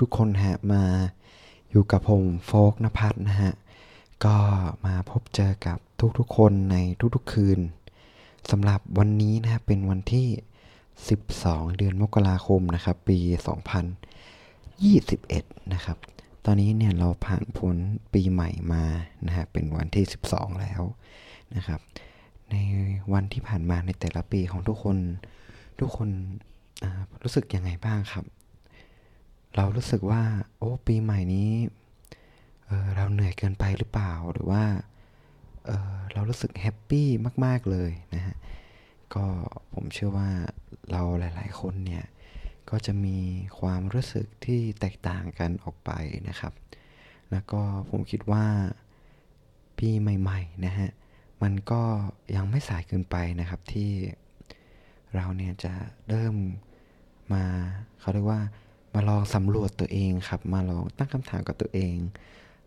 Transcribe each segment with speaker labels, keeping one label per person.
Speaker 1: ทุกๆ คนฮะมาอยู่กับผมโฟกนภัทรนะฮะ ก็มาพบเจอกับทุกๆ คนในทุกๆ คืนสำหรับวันนี้นะเป็นวันที่ 12 เดือนมกราคมนะครับ ปี 2021 นะครับ ตอนนี้เนี่ยเราผ่านพ้นปีใหม่มานะฮะเป็นวันที่ 12 แล้วนะครับ ในวันที่ผ่านมาในแต่ละปีของทุกคนทุกคนรู้สึกยังไงบ้างครับ เรารู้สึกว่า โอ้ ปีใหม่นี้เเราเหนื่อยเกินไปหรือเปล่าหรือว่าเเรารู้สึกแฮปปี้มาก ๆ เลยนะฮะก็ผมเชื่อว่าเราหลาย ๆ คนเนี่ย ก็จะมีความรู้สึกที่แตกต่างกันออกไปนะครับ แล้วก็ผมคิดว่าปีใหม่ ๆ นะฮะมันก็ยังไม่สายเกินไปนะครับที่เราเนี่ยจะเริ่มมาเขาเรียกว่า มาลองสำรวจตัวเองครับ มาลองตั้งคำถามกับตัวเอง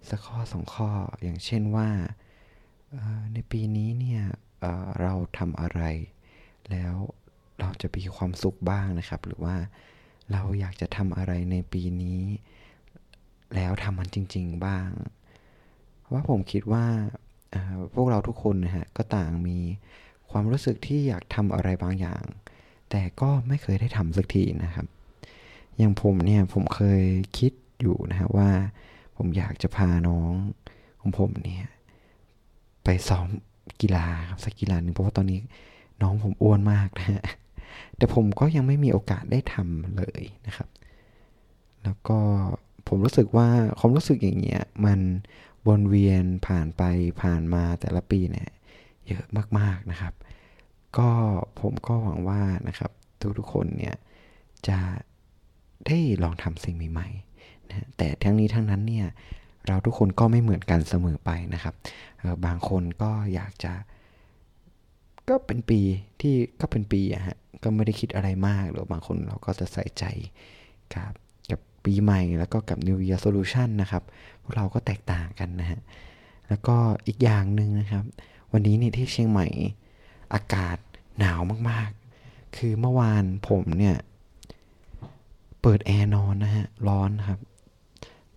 Speaker 1: สักข้อสองข้ออย่างเช่นว่าในปีนี้เนี่ยเราทำอะไร แล้วเราจะมีความสุขบ้างนะครับ หรือว่าเราอยากจะทำอะไรในปีนี้ แล้วทำมันจริง ๆบ้างเพราะว่าผมคิดว่าพวกเราทุกคนนะฮะก็ต่างมีความรู้สึกที่อยากทำอะไรบางอย่าง แต่ก็ไม่เคยได้ทำสักทีนะครับ อย่างผมเนี่ยผมเคยคิดอยู่นะฮะว่า ผมอยากจะพาน้องของผมเนี่ย ไปซ้อมกีฬาครับสักกีฬาหนึ่งเพราะว่าตอนนี้น้องผมอ้วนมากนะฮะแต่ผมก็ยังไม่มีโอกาสได้ทำเลยนะครับ แล้วก็ผมรู้สึกว่าความรู้สึกอย่างเงี้ยมันวนเวียนผ่านไปผ่านมาแต่ละปีเนี่ยเยอะมากๆนะครับ ก็ผมก็หวังว่านะครับ ทุกๆคนเนี่ยจะ ได้ลองทำสิ่งใหม่ๆนะแต่ทั้งนี้ทั้งนั้นเนี่ยเราทุกคนก็ไม่เหมือนกันเสมอไปนะครับ บางคนก็อยากจะ ก็เป็นปีที่ก็เป็นปีอะฮะก็ไม่ได้คิดอะไรมาก หรือบางคนเราก็จะใส่ใจกับกับปีใหม่แล้วก็กับ New Year Solution นะครับ พวกเราก็แตกต่างกันนะฮะ แล้วก็อีกอย่างหนึ่งนะครับ วันนี้นี่ที่เชียงใหม่อากาศหนาวมากๆ คือเมื่อวานผมเนี่ย เปิดแอร์นอนนะฮะ ร้อนครับ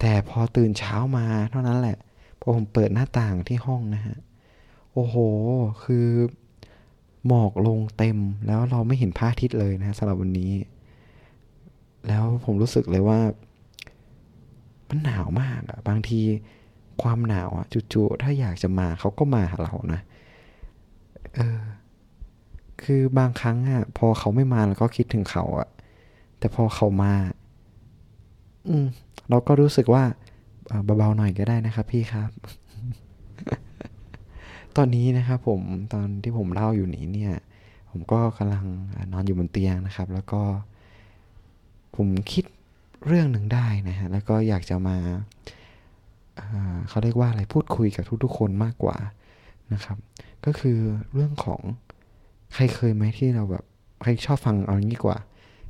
Speaker 1: แต่พอตื่นเช้ามาเท่านั้นแหละ พอผมเปิดหน้าต่างที่ห้องนะฮะ โอ้โห คือ หมอกลงเต็มแล้วเราไม่เห็นพระอาทิตย์เลยนะสำหรับวันนี้ แล้วผมรู้สึกเลยว่า มันหนาวมากอะบางทีความหนาวอะจู่ๆถ้าอยากจะมาเขาก็มาหาเรานะ เออ คือบางครั้งอะพอเขาไม่มาเราก็คิดถึงเขาอะ แต่พอเขามา อืม เราก็รู้สึกว่าเบาๆหน่อยก็ได้นะครับ พี่ครับ ตอนนี้นะครับผมตอนที่ผมเล่าอยู่นี้เนี่ย ผมก็กำลังนอนอยู่บนเตียงนะครับ แล้วก็ ผมคิดเรื่องหนึ่งได้นะฮะแล้วก็อยากจะมาเขาเรียกว่าอะไรพูดคุยกับทุกๆคนมากกว่านะครับ ก็คือเรื่องของใครเคยไหมที่เราแบบใครชอบฟังเอางี้กว่า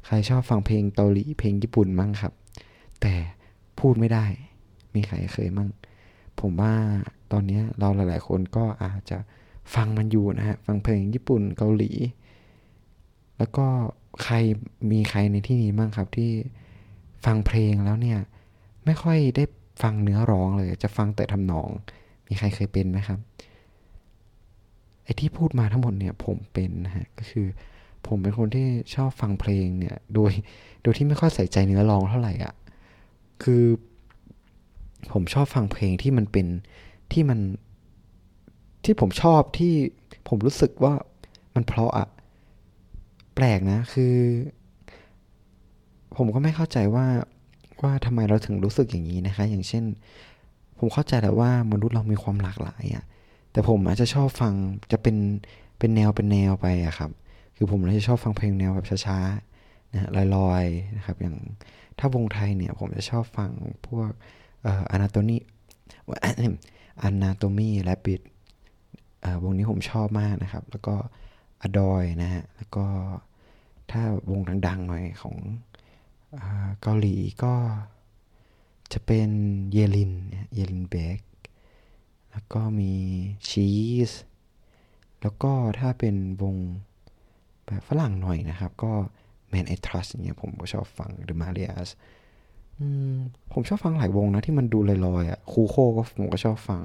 Speaker 1: ใครชอบฟังเพลงเกาหลีเพลงญี่ปุ่นมั่งครับ แต่พูดไม่ได้ มีใครเคยมั่ง ผมว่าตอนนี้เราหลาย ๆ คนก็อาจจะฟังมันอยู่นะฮะ ฟังเพลงญี่ปุ่นเกาหลี แล้วก็ใครมีใครในที่นี้มั่งครับที่ฟังเพลงแล้วเนี่ย ไม่ค่อยได้ฟังเนื้อร้องเลย จะฟังแต่ทำนอง มีใครเคยเป็นไหมครับไอ้ที่พูดมาทั้งหมดเนี่ยผมเป็นนะฮะก็คือ ผมเป็นคนที่ชอบฟังเพลงเนี่ย โดย โดยที่ไม่ค่อยใส่ใจเนื้อร้องเท่าไหร่อะ คือ ผมชอบฟังเพลงที่มันเป็นที่มันที่ผมชอบที่ผมรู้สึกว่ามันเพราะอะแปลกนะ คือ ผมก็ไม่เข้าใจว่าว่าทำไมเราถึงรู้สึกอย่างนี้นะคะ อย่างเช่น ผมเข้าใจแล้วว่ามนุษย์เรามีความหลากหลายอะแต่ผมอาจจะชอบฟังจะเป็นเป็นแนวเป็นแนวไปอะครับ คือผมจะชอบฟังเพลงแนวแบบช้าๆนะลอยๆนะครับ อย่างถ้าวงไทยเนี่ยผมจะชอบฟังพวกเอ่ออนาโตมีอนาโตมีและบิดวงนี้ผมชอบมากนะครับ แล้วก็อดอยนะฮะ แล้วก็ถ้าวงดังๆหน่อยของเกาหลีก็จะเป็นเยลิน เยลินเบก แล้วก็มีชีส แล้วก็ถ้าเป็นวง แบบฝรั่งหน่อยนะครับ ก็ Man I Trust อย่างเงี้ยผมก็ชอบฟัง The Marias ผมชอบฟังหลายวงนะที่มันดูลอยๆอะคูโคก็ผมก็ชอบฟัง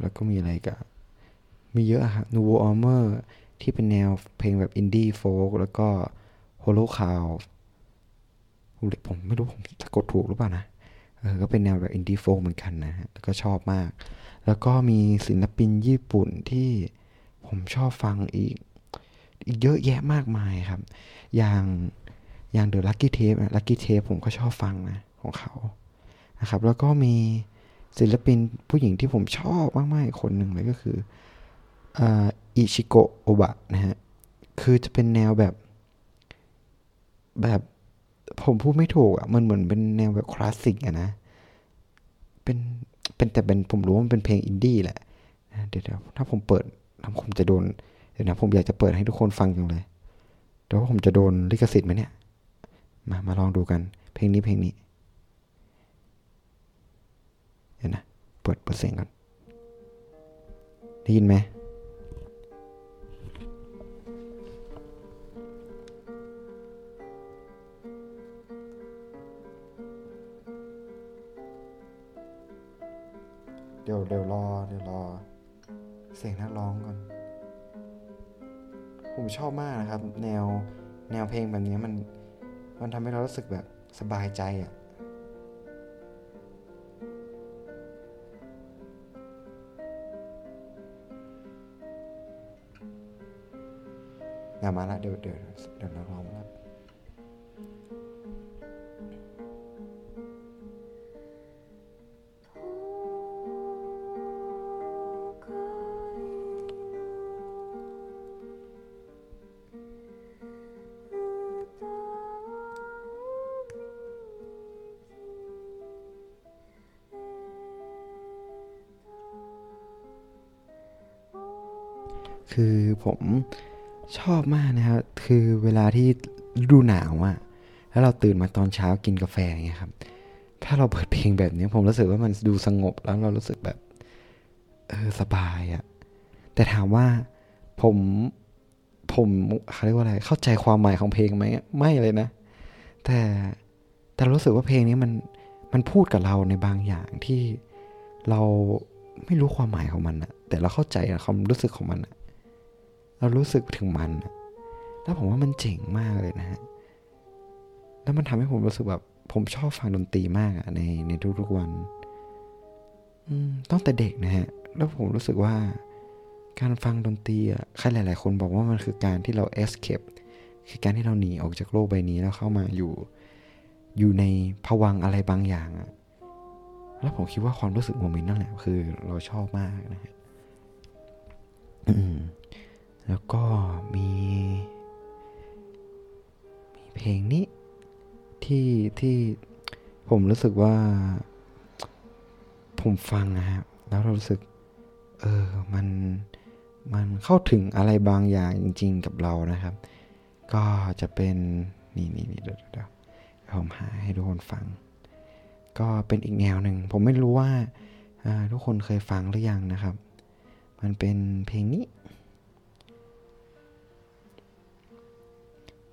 Speaker 1: แล้วก็มีอะไรกับมีเยอะครับ Nuvo Armor ที่เป็นแนวเพลงแบบอินดี้โฟกแล้วก็โฮโลคาวผมไม่รู้ผมสะกดถูกหรือเปล่านะเออก็เป็นแนวแบบ indie folk เหมือนกันนะฮะแล้วก็ชอบมาก แล้วก็มีศิลปินญี่ปุ่นที่ผมชอบฟังอีก อีกเยอะแยะมากมายครับ อย่างอย่าง The Lucky Tapes Lucky Tapes ผมก็ชอบฟังนะของเขานะครับ แล้วก็มีศิลปินผู้หญิงที่ผมชอบมากๆคนหนึ่งเลยก็คืออิชิโกะโอบะนะฮะ คือจะเป็นแนวแบบแบบผมพูดไม่ถูกอะ มันเหมือนเป็นแนวแบบคลาสสิกอะนะ เป็นเป็นแต่เป็นผมรู้ว่ามันเป็นเพลงอินดี้แหละ เดี๋ยวถ้าผมเปิดทำผมจะโดน ดี๋ยวนะผมอยากจะเปิดให้ทุกคนฟังจังเลยเดี๋ยวผมจะโดนลิขสิทธิ์ไหมเนี่ย มามาลองดูกัน เพลงนี้เพลงนี้ เดี๋ยวนะ เปิดเปิดเสียงก่อนได้ยินไหมเดี๋ยวเดี๋ยวรอ เดี๋ยวรอ เสียงนักร้องก่อน ผมชอบมากนะครับ แนวแนวเพลงแบบนี้มันมันทำให้เรารู้สึกแบบสบายใจอะ่ะมาละเดี๋ยวเดี๋ยวเดี๋ยวนักร้องมาละ คือผมชอบมากนะครับ คือเวลาที่ดูหนาวอะแล้วเราตื่นมาตอนเช้ากินกาแฟเงี้ยครับ ถ้าเราเปิดเพลงแบบนี้ผมรู้สึกว่ามันดูสงบแล้วเรารู้สึกแบบ เออสบายอะแต่ถามว่าผมผมเขาเรียกว่าอะไร เข้าใจความหมายของเพลงไหมไม่เลยนะ แต่แต่รู้สึกว่าเพลงนี้มันมันพูดกับเราในบางอย่างที่เราไม่รู้ความหมายของมันอะแต่เราเข้าใจความรู้สึกของมันอะ เรารู้สึกถึงมันแล้วผมว่ามันเจ๋งมากเลยนะฮะแล้วมันทำให้ผมรู้สึกแบบผมชอบฟังดนตรีมากอะในในทุกๆวันตั้งแต่เด็กนะฮะ แล้วผมรู้สึกว่า การฟังดนตรีอะใครหลาย ๆ คนบอกว่ามันคือการที่เรา escape คือการที่เราหนีออกจากโลกใบนี้แล้วเข้ามาอยู่ อยู่ในผวังอะไรบางอย่างอะแล้วผมคิดว่าความรู้สึกโมเมนต์นั่นแหละคือเราชอบมากนะฮะ งนี้ ที่ที่ผมรู้สึกว่า ผมฟังนะครับแล้วเรารู้สึก เออมันมันเข้าถึงอะไรบางอย่างจริง ๆ กับเรานะครับ ก็จะเป็นนี่นี่นี่เดี๋ยวเดี๋ยวผมหาให้ทุกคนฟัง ก็เป็นอีกแนวหนึ่ง ผมไม่รู้ว่าทุกคนเคยฟังหรือยังนะครับ มันเป็นเพลงนี้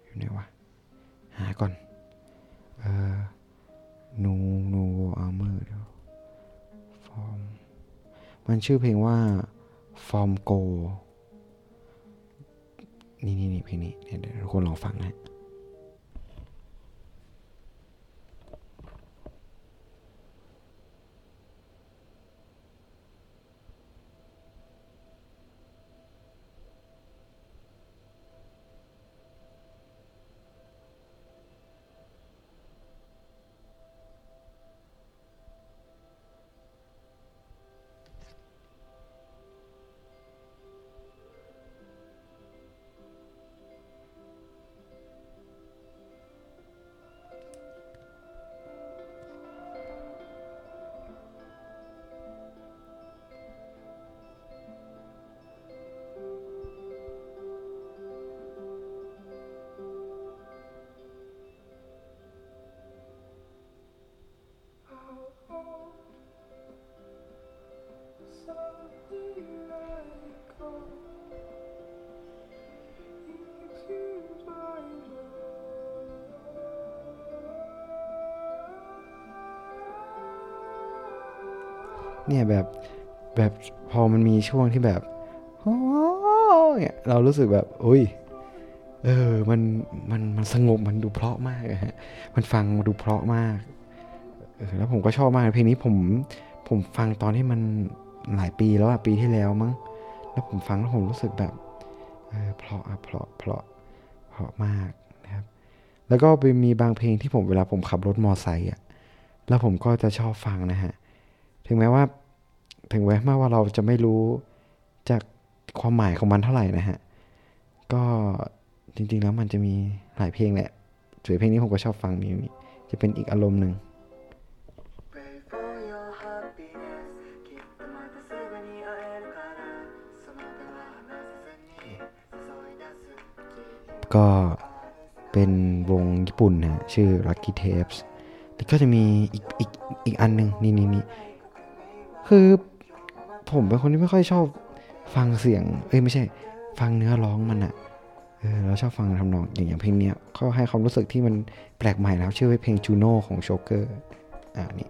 Speaker 1: อยู่ไหนวะ หาก่อน เออนูนูอาร์เมอร์เดี๋ยวฟอร์มมันชื่อเพลงว่าฟอร์มโกนี่นี่นี่เพลงนี้ เดี๋ยวทุกคนลองฟังนะ เนี่ยแบบแบบพอมันมีช่วงที่แบบโอ้เนี่ยเรารู้สึกแบบอุ้ยเออมันมันมันสงบมันดูเพราะมากฮะมันฟังมาดูเพราะมากเออแล้วผมก็ชอบมากเพลงนี้ผมผมฟังตอนที่มันหลายปีแล้วอะปีที่แล้วมั้งแล้วผมฟังแล้วผมรู้สึกแบบเออเพราะอะเพราะเพราะเพราะมากนะครับ แล้วก็ไปมีบางเพลงที่ผมเวลาผมขับรถมอไซค์อะแล้วผมก็จะชอบฟังนะฮะ ถึงแม้ว่า ถึงแม้ว่าเราจะไม่รู้จากความหมายของมันเท่าไหร่นะฮะ ก็จริงๆแล้วมันจะมีหลายเพลงแหละสวยเพลงนี้ผมก็ชอบฟังมีจะเป็นอีกอารมณ์หนึ่งก็เป็นวงญี่ปุ่นนะชื่อ Lucky Tapes แล้วก็จะมีอีกอีกอีกอันหนึ่งนี่นี่นี่ คือผมเป็นคนที่ไม่ค่อยชอบฟังเสียง เอ้ยไม่ใช่ ฟังเนื้อร้องมันอะเออเราชอบฟังทำนองอย่างอย่างเพลงเนี้ยเขาให้ความรู้สึกที่มันแปลกใหม่แล้วชื่อว่าเพลงจูโน่ของโชเกอร์อ่านี่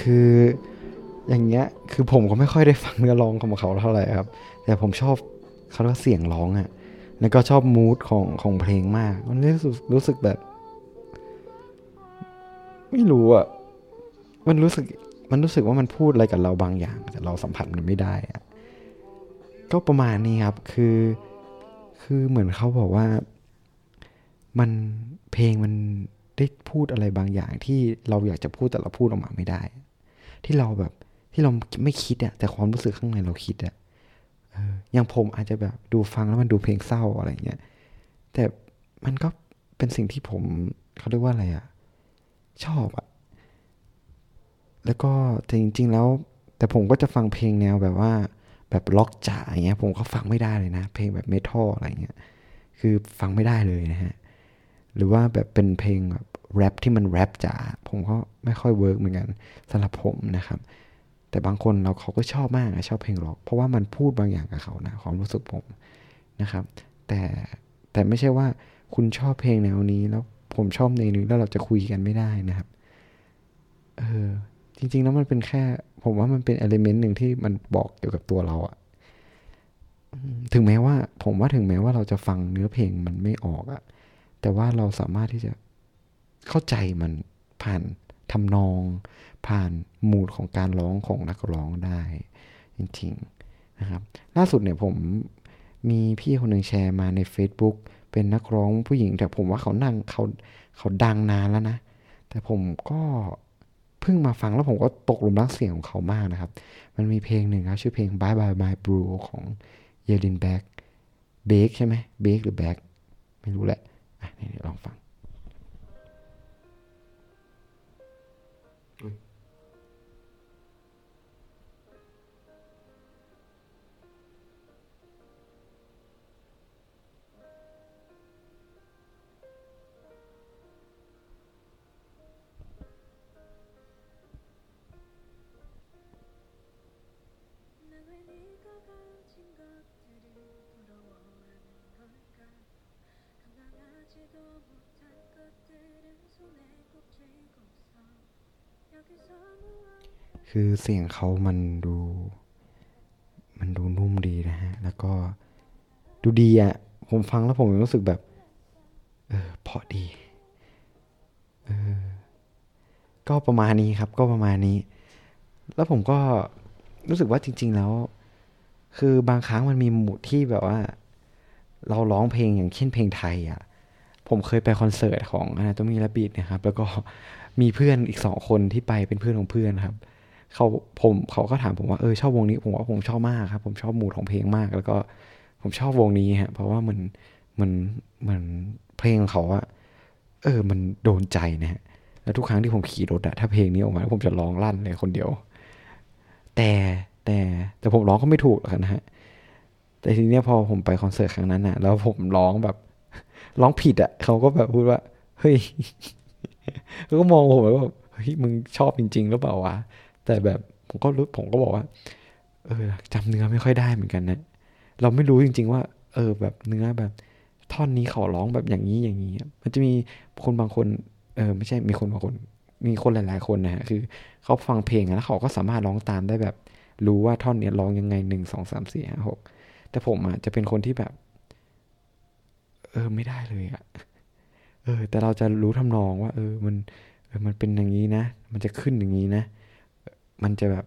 Speaker 1: คืออย่างเงี้ยคือผมก็ไม่ค่อยได้ฟังเนื้อร้องของเขาเท่าไหร่ครับ แต่ผมชอบเขาเรียกว่าเสียงร้องอะ่ะแล้วก็ชอบมูดของของเพลงมาก มันรู้สึกรู้สึกแบบ ไม่รู้อะ่ะมันรู้สึกมันรู้สึกว่ามันพูดอะไรกับเราบางอย่าง แต่เราสัมผัสมันไม่ได้อะก็ประมาณนี้ครับคือ คือเหมือนเขาบอกว่า มันเพลงมันได้พูดอะไรบางอย่างที่เราอยากจะพูดแต่เราพูดออกมาไม่ได้ ที่เราแบบที่เราไม่คิดอะแต่ความรู้สึกข้างในเราคิดอะอออย่างผมอาจจะแบบดูฟังแล้วมันดูเพลงเศร้าอะไรเงี้ยแต่มันก็เป็นสิ่งที่ผมเขาเรียกว่าอะไรอะชอบอะแล้วก็แต่จริง ๆ แล้ว แต่ผมก็จะฟังเพลงแนวแบบว่าแบบล็อกจ๋าอย่างเงี้ยผมก็ฟังไม่ได้เลยนะ เพลงแบบเมทัลอะไรเงี้ยคือฟังไม่ได้เลยนะฮะ หรือว่าแบบเป็นเพลงแบบแรปที่มันแรปจ๋าผมก็ไม่ค่อย work เหมือนกันสำหรับผมนะครับ แต่บางคนเราเขาก็ชอบมากอะชอบเพลงร็อก เพราะว่ามันพูดบางอย่างกับเขานะความรู้สึกผมนะครับ แต่แต่ไม่ใช่ว่าคุณชอบเพลงแนวนี้แล้วผมชอบในนี้แล้วเราจะคุยกันไม่ได้นะครับเออจริง ๆ แล้วมันเป็นแค่ ผมว่ามันเป็น element หนึ่งที่มันบอกเกี่ยวกับตัวเราอะถึงแม้ว่า ผมว่าถึงแม้ว่าเราจะฟังเนื้อเพลงมันไม่ออกอะ แต่ว่าเราสามารถที่จะเข้าใจมันผ่านทำนอง ผ่านมูดของการร้องของนักร้องได้ จริงๆนะครับ ล่าสุดเนี่ยผมมีพี่คนหนึ่งแชร์มาใน Facebook เป็นนักร้องผู้หญิง แต่ผมว่าเขานั่งเขาเขาดังนานแล้วนะ แต่ผมก็เพิ่งมาฟังแล้วผมก็ตกหลุมรักเสียงของเขามากนะครับ มันมีเพลงหนึ่งครับชื่อเพลง Bye Bye My Blue ของเยลินแบ็กเบกใช่ไหมเบกหรือแบ็กไม่รู้แหละ อะนี่ลอ คือเสียงเขามันดู มันดูนุ่มดีนะฮะ แล้วก็ดูดีอะ่ะ ผมฟังแล้วผมรู้สึกแบบ เออเพราะดีเออก็ประมาณนี้ครับ ก็ประมาณนี้ แล้วผมก็รู้สึกว่าจริง ๆ แล้ว คือบางครั้งมันมีหมุดที่แบบว่า เราร้องเพลงอย่างเช่นเพลงไทยอะ่ะ ผมเคยไปคอนเสิร์ตของ Anatomy Rabbit นะครับ แล้วก็มีเพื่อนอีกสองคนที่ไปเป็นเพื่อนของเพื่อนครับเขาผมเขาก็ถามผมว่าเออชอบวงนี้ผมว่าผมชอบมากครับ ผมชอบมูดของเพลงมาก แล้วก็ผมชอบวงนี้ฮะเพราะว่ามันมันมันเพลงของเขาอะเออ มันโดนใจนะฮะแล้วทุกครั้งที่ผมขี่รถอะถ้าเพลงนี้ออกมาผมจะร้องลั่นเลยคนเดียว แต่แต่แต่ผมร้องก็ไม่ถูกหรอกนะฮะแต่ทีเนี้ยพอผมไปคอนเสิร์ตครั้งนั้นอะแล้วผมร้องแบบ ร้องผิดอะเขาก็แบบพูดว่า เฮ้ยเขาก็มองผมแบบว่าเฮ้ยมึงชอบจริง ๆ หรือเปล่าวะแต่แบบผมก็รู้ผมก็บอกว่า เออจำเนื้อไม่ค่อยได้เหมือนกันนะ เราไม่รู้จริง ๆ ว่า เออ แบบเนื้อแบบ ท่อนนี้เขาร้องแบบอย่างนี้อย่างนี้ มันจะมีคนบางคน เออไม่ใช่มีคนบางคน มีคนหลายๆคนนะฮะคือเขาฟังเพลงแล้วเขาก็สามารถร้องตามได้แบบ รู้ว่าท่อนเนี้ยร้องยังไงหนึ่งสองสามสี่ห้าหกแต่ผมอะจะเป็นคนที่แบบ เออไม่ได้เลยอะเออ แต่เราจะรู้ทำนองว่า เออมันเออมันเป็นอย่างนี้นะ มันจะขึ้นอย่างนี้นะ มันจะแบบ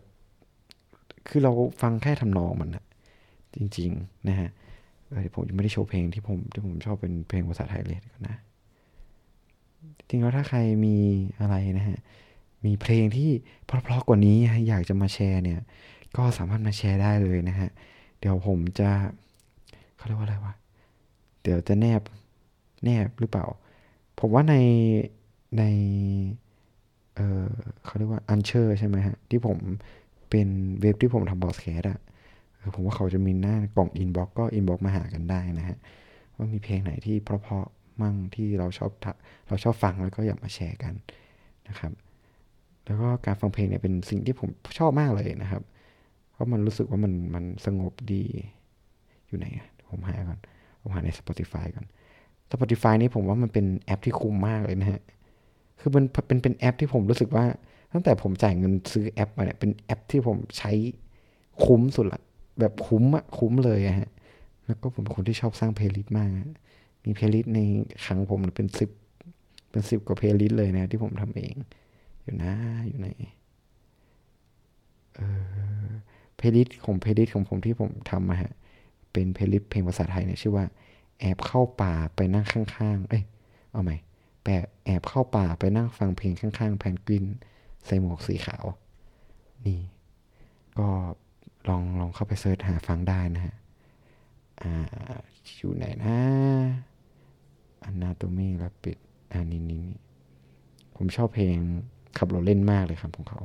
Speaker 1: คือเราฟังแค่ทำนองมันอะจริง ๆ นะฮะเออผมยังไม่ได้โชว์เพลงที่ผมที่ผมชอบเป็นเพลงภาษาไทยเลยก่อนนะจริงๆแล้วถ้าใครมีอะไรนะฮะ มีเพลงที่เพราะๆกว่านี้อยากจะมาแชร์เนี่ย ก็สามารถมาแชร์ได้เลยนะฮะ เดี๋ยวผมจะเขาเรียกว่าอะไรวะ เดี๋ยวจะแนบแนบหรือเปล่า ผมว่าในในเออเขาเรียกว่า Anchor ใช่ไหมฮะ ที่ผมเป็นเว็บที่ผมทำบอสแคสอะเออผมว่าเขาจะมีหน้ากล่อง inbox ก็ inbox มาหากันได้นะฮะ ว่ามีเพลงไหนที่เพราะๆมั่งที่เราชอบเราชอบฟังแล้วก็อยากมาแชร์กันนะครับ แล้วก็การฟังเพลงเนี่ยเป็นสิ่งที่ผมชอบมากเลยนะครับ เพราะมันรู้สึกว่ามันมันสงบดีอยู่ไหนอะผมหาก่อน ผมหาใน Spotify ก่อน Spotify นี่ผมว่ามันเป็นแอปที่คุ้มมากเลยนะฮะ คือมันเป็นเป็นแอปที่ผมรู้สึกว่า ตั้งแต่ผมจ่ายเงินซื้อแอปมาเนี่ยเป็นแอปที่ผมใช้คุ้มสุดละ แบบคุ้มอะคุ้มเลยอะฮะ แล้วก็ผมเป็นคนที่ชอบสร้าง playlist มาก มี playlist ในคลังผมเป็นสิบเป็นสิบกว่า playlist เลยนะที่ผมทำเอง อยู่นะอยู่ในเออ playlist ของ playlist ของผมที่ผมทำมาฮะ เป็น playlist เพลงภาษาไทยเนี่ยชื่อว่า แอบเข้าป่าไปนั่งข้างๆ เอ้ย เอาใหม่แปะแอบเข้าป่าไปนั่งฟังเพลงข้างๆ เพนกวินใส่หมวกสีขาว นี่ ก็ลองลองเข้าไป search หาฟังได้นะฮะ อ่า อยู่ไหนนะอันนาโตมีรับปิดอ่านี่นี่นี่ผมชอบเพลงขับรถเล่นมากเลยครับของเขา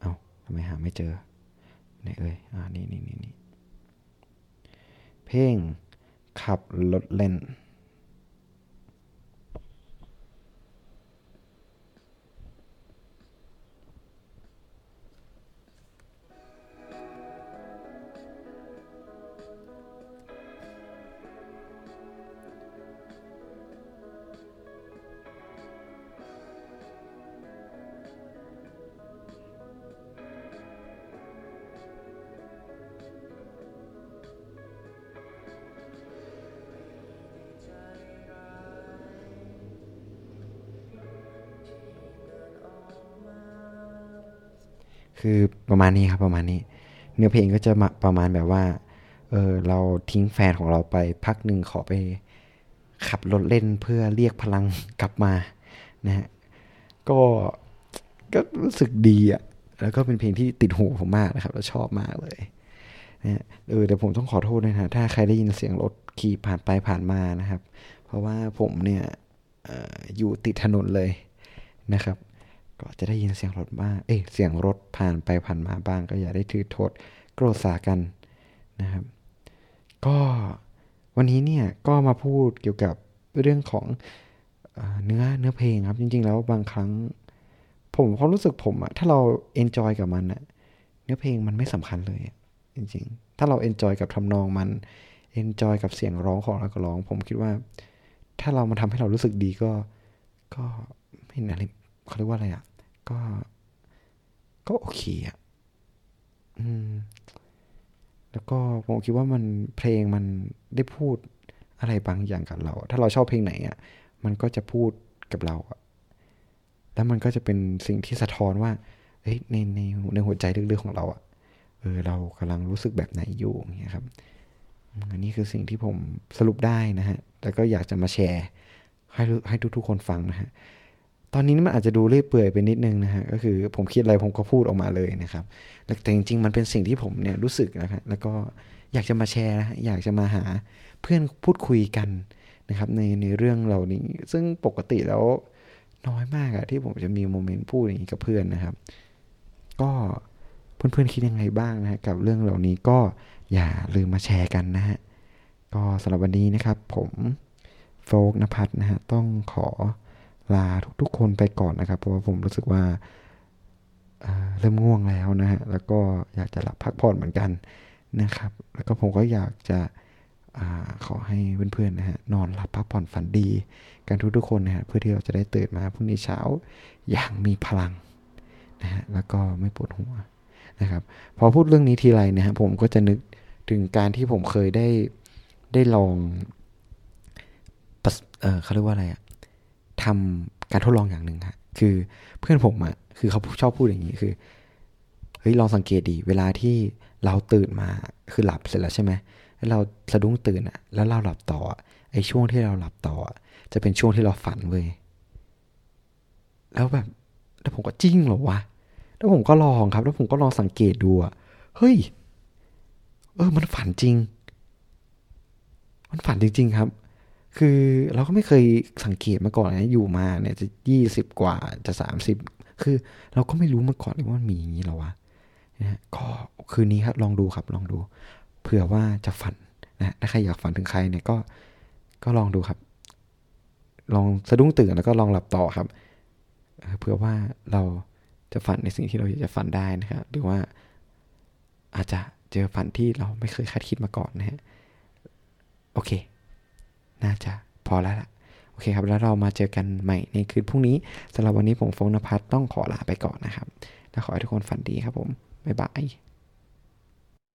Speaker 1: เอาทำไมหาไม่เจอ ไหนเอ่ยอ่านี่นี่นี่นี่เพ่งขับรถเล่น คือประมาณนี้ครับประมาณนี้ เนื้อเพลงก็จะมาประมาณแบบว่า เออเราทิ้งแฟนของเราไปพักหนึ่งขอไป ขับรถเล่นเพื่อเรียกพลังกลับมานะฮะก็ก็รู้สึกดีอะ่ะแล้วก็เป็นเพลงที่ติดหูผมมากนะครับ แล้วชอบมากเลยนะเออเดี๋ยวผมต้องขอโทษนะฮะถ้าใครได้ยินเสียงรถขี่ผ่านไปผ่านมานะครับ เพราะว่าผมเนี่ยอออยู่ติดถนนเลยนะครับ ก็จะได้ยินเสียงรถบ้าง เอ้ยเสียงรถผ่านไปผ่านมาบ้าง ก็อย่าได้ถือโทษโกรธากันนะครับ ก็วันนี้เนี่ยก็มาพูดเกี่ยวกับเรื่องของเนื้อเนื้อเพลงครับ จริง ๆ แล้วบางครั้ง ผมความรู้สึกผมอะถ้าเรา enjoy กับมันอะเนื้อเพลงมันไม่สำคัญเลย จริง ๆ ถ้าเรา enjoy กับทำนองมัน enjoy กับเสียงร้องของนักร้อง ผมคิดว่า ถ้าเรามาทำให้เรารู้สึกดีก็ก็ไม่นอะไรเขาเรียกว่าอะไรอะ ก็ ก็โอเคอะอืมแล้วก็ผมคิดว่ามันเพลงมันได้พูดอะไรบางอย่างกับเรา ถ้าเราชอบเพลงไหนอะ มันก็จะพูดกับเราอะแล้วมันก็จะเป็นสิ่งที่สะท้อนว่าเอ้ยในในในหัวใจลึกๆของเราอะเออเรากำลังรู้สึกแบบไหนอยู่อย่างเงี้ยครับ อันนี้คือสิ่งที่ผมสรุปได้นะฮะ แล้วก็อยากจะมาแชร์ให้ให้ทุกๆคนฟังนะฮะ ตอนนี้มันอาจจะดูเรื่อยเปื่อยไปนิดนึงนะฮะก็คือผมคิดอะไรผมก็พูดออกมาเลยนะครับแต่จริงๆมันเป็นสิ่งที่ผมเนี่ยรู้สึกนะครับแล้วก็อยากจะมาแชร์นะอยากจะมาหาเพื่อนพูดคุยกันนะครับในในเรื่องเหล่านี้ ซึ่งปกติแล้วน้อยมากอะที่ผมจะมีโมเมนต์พูดอย่างนี้กับเพื่อนนะครับ ก็เพื่อนๆคิดยังไงบ้างนะฮะกับเรื่องเหล่านี้ก็อย่าลืมมาแชร์กันนะฮะก็สำหรับวันนี้นะครับ ผมโฟกนภัทรนะฮะต้องขอ ลาทุกๆ คนไปก่อนนะครับ เพราะว่าผมรู้สึกว่าเริ่มง่วงแล้วนะฮะ แล้วก็อยากจะหลับพักผ่อนเหมือนกันนะครับ แล้วก็ผมก็อยากจะอขอให้เพื่อนๆนะฮะนอนหลับพักผ่อนฝันดี กันทุกๆคนนะฮะเพื่อที่เราจะได้ตื่นมาพรุ่งนี้เช้าอย่างมีพลังนะฮะแล้วก็ไม่ปวดหัวนะครับพอพูดเรื่องนี้ทีไรนะฮะผมก็จะนึกถึงการที่ผมเคยได้ได้ลองเออเขาเรียกว่าอะไรอะ ทำการทดลองอย่างหนึ่งฮะคือเพื่อนผมอะคือเขาชอบพูดอย่างนี้คือเฮ้ยลองสังเกตดี เวลาที่เราตื่นมาคือหลับเสร็จแล้วใช่ไหมแล้วเราสะดุ้งตื่นอะแล้วเราหลับต่อไอ้ช่วงที่เราหลับต่อ จะเป็นช่วงที่เราฝันเว้ยแล้วแบบแล้วผมก็จริงเหรอวะแล้วผมก็ลองครับ แล้วผมก็ลองสังเกตดูอะเฮ้ย เออ มันฝันจริง มันฝันจริง ๆ ครับ คือเราก็ไม่เคยสังเกตมาก่อนนะอยู่มาเนี่ยจะยี่สิบกว่าจะสามสิบคือเราก็ไม่รู้มาก่อนเลยว่ามันมีอย่างนี้หรอวะนะก็คืนนี้ครับลองดูครับลองดู เผื่อว่าจะฝันนะถ้าใครอยากฝันถึงใครเนี่ยก็ก็ลองดูครับ ลองสะดุ้งตื่นแล้วก็ลองหลับต่อครับเผื่อว่าเราจะฝันในสิ่งที่เราอยากจะฝันได้นะครับหรือว่าอาจจะเจอฝันที่เราไม่เคยคาดคิดมาก่อนนะฮะโอเค น่าจะพอแล้วล่ะโอเคครับ แล้วเรามาเจอกันใหม่ในคืนพรุ่งนี้สำหรับวันนี้ผมฟงนภัสต้องขอลาไปก่อนนะครับ แล้วขอให้ทุกคนฝันดีครับผมบ๊ายบาย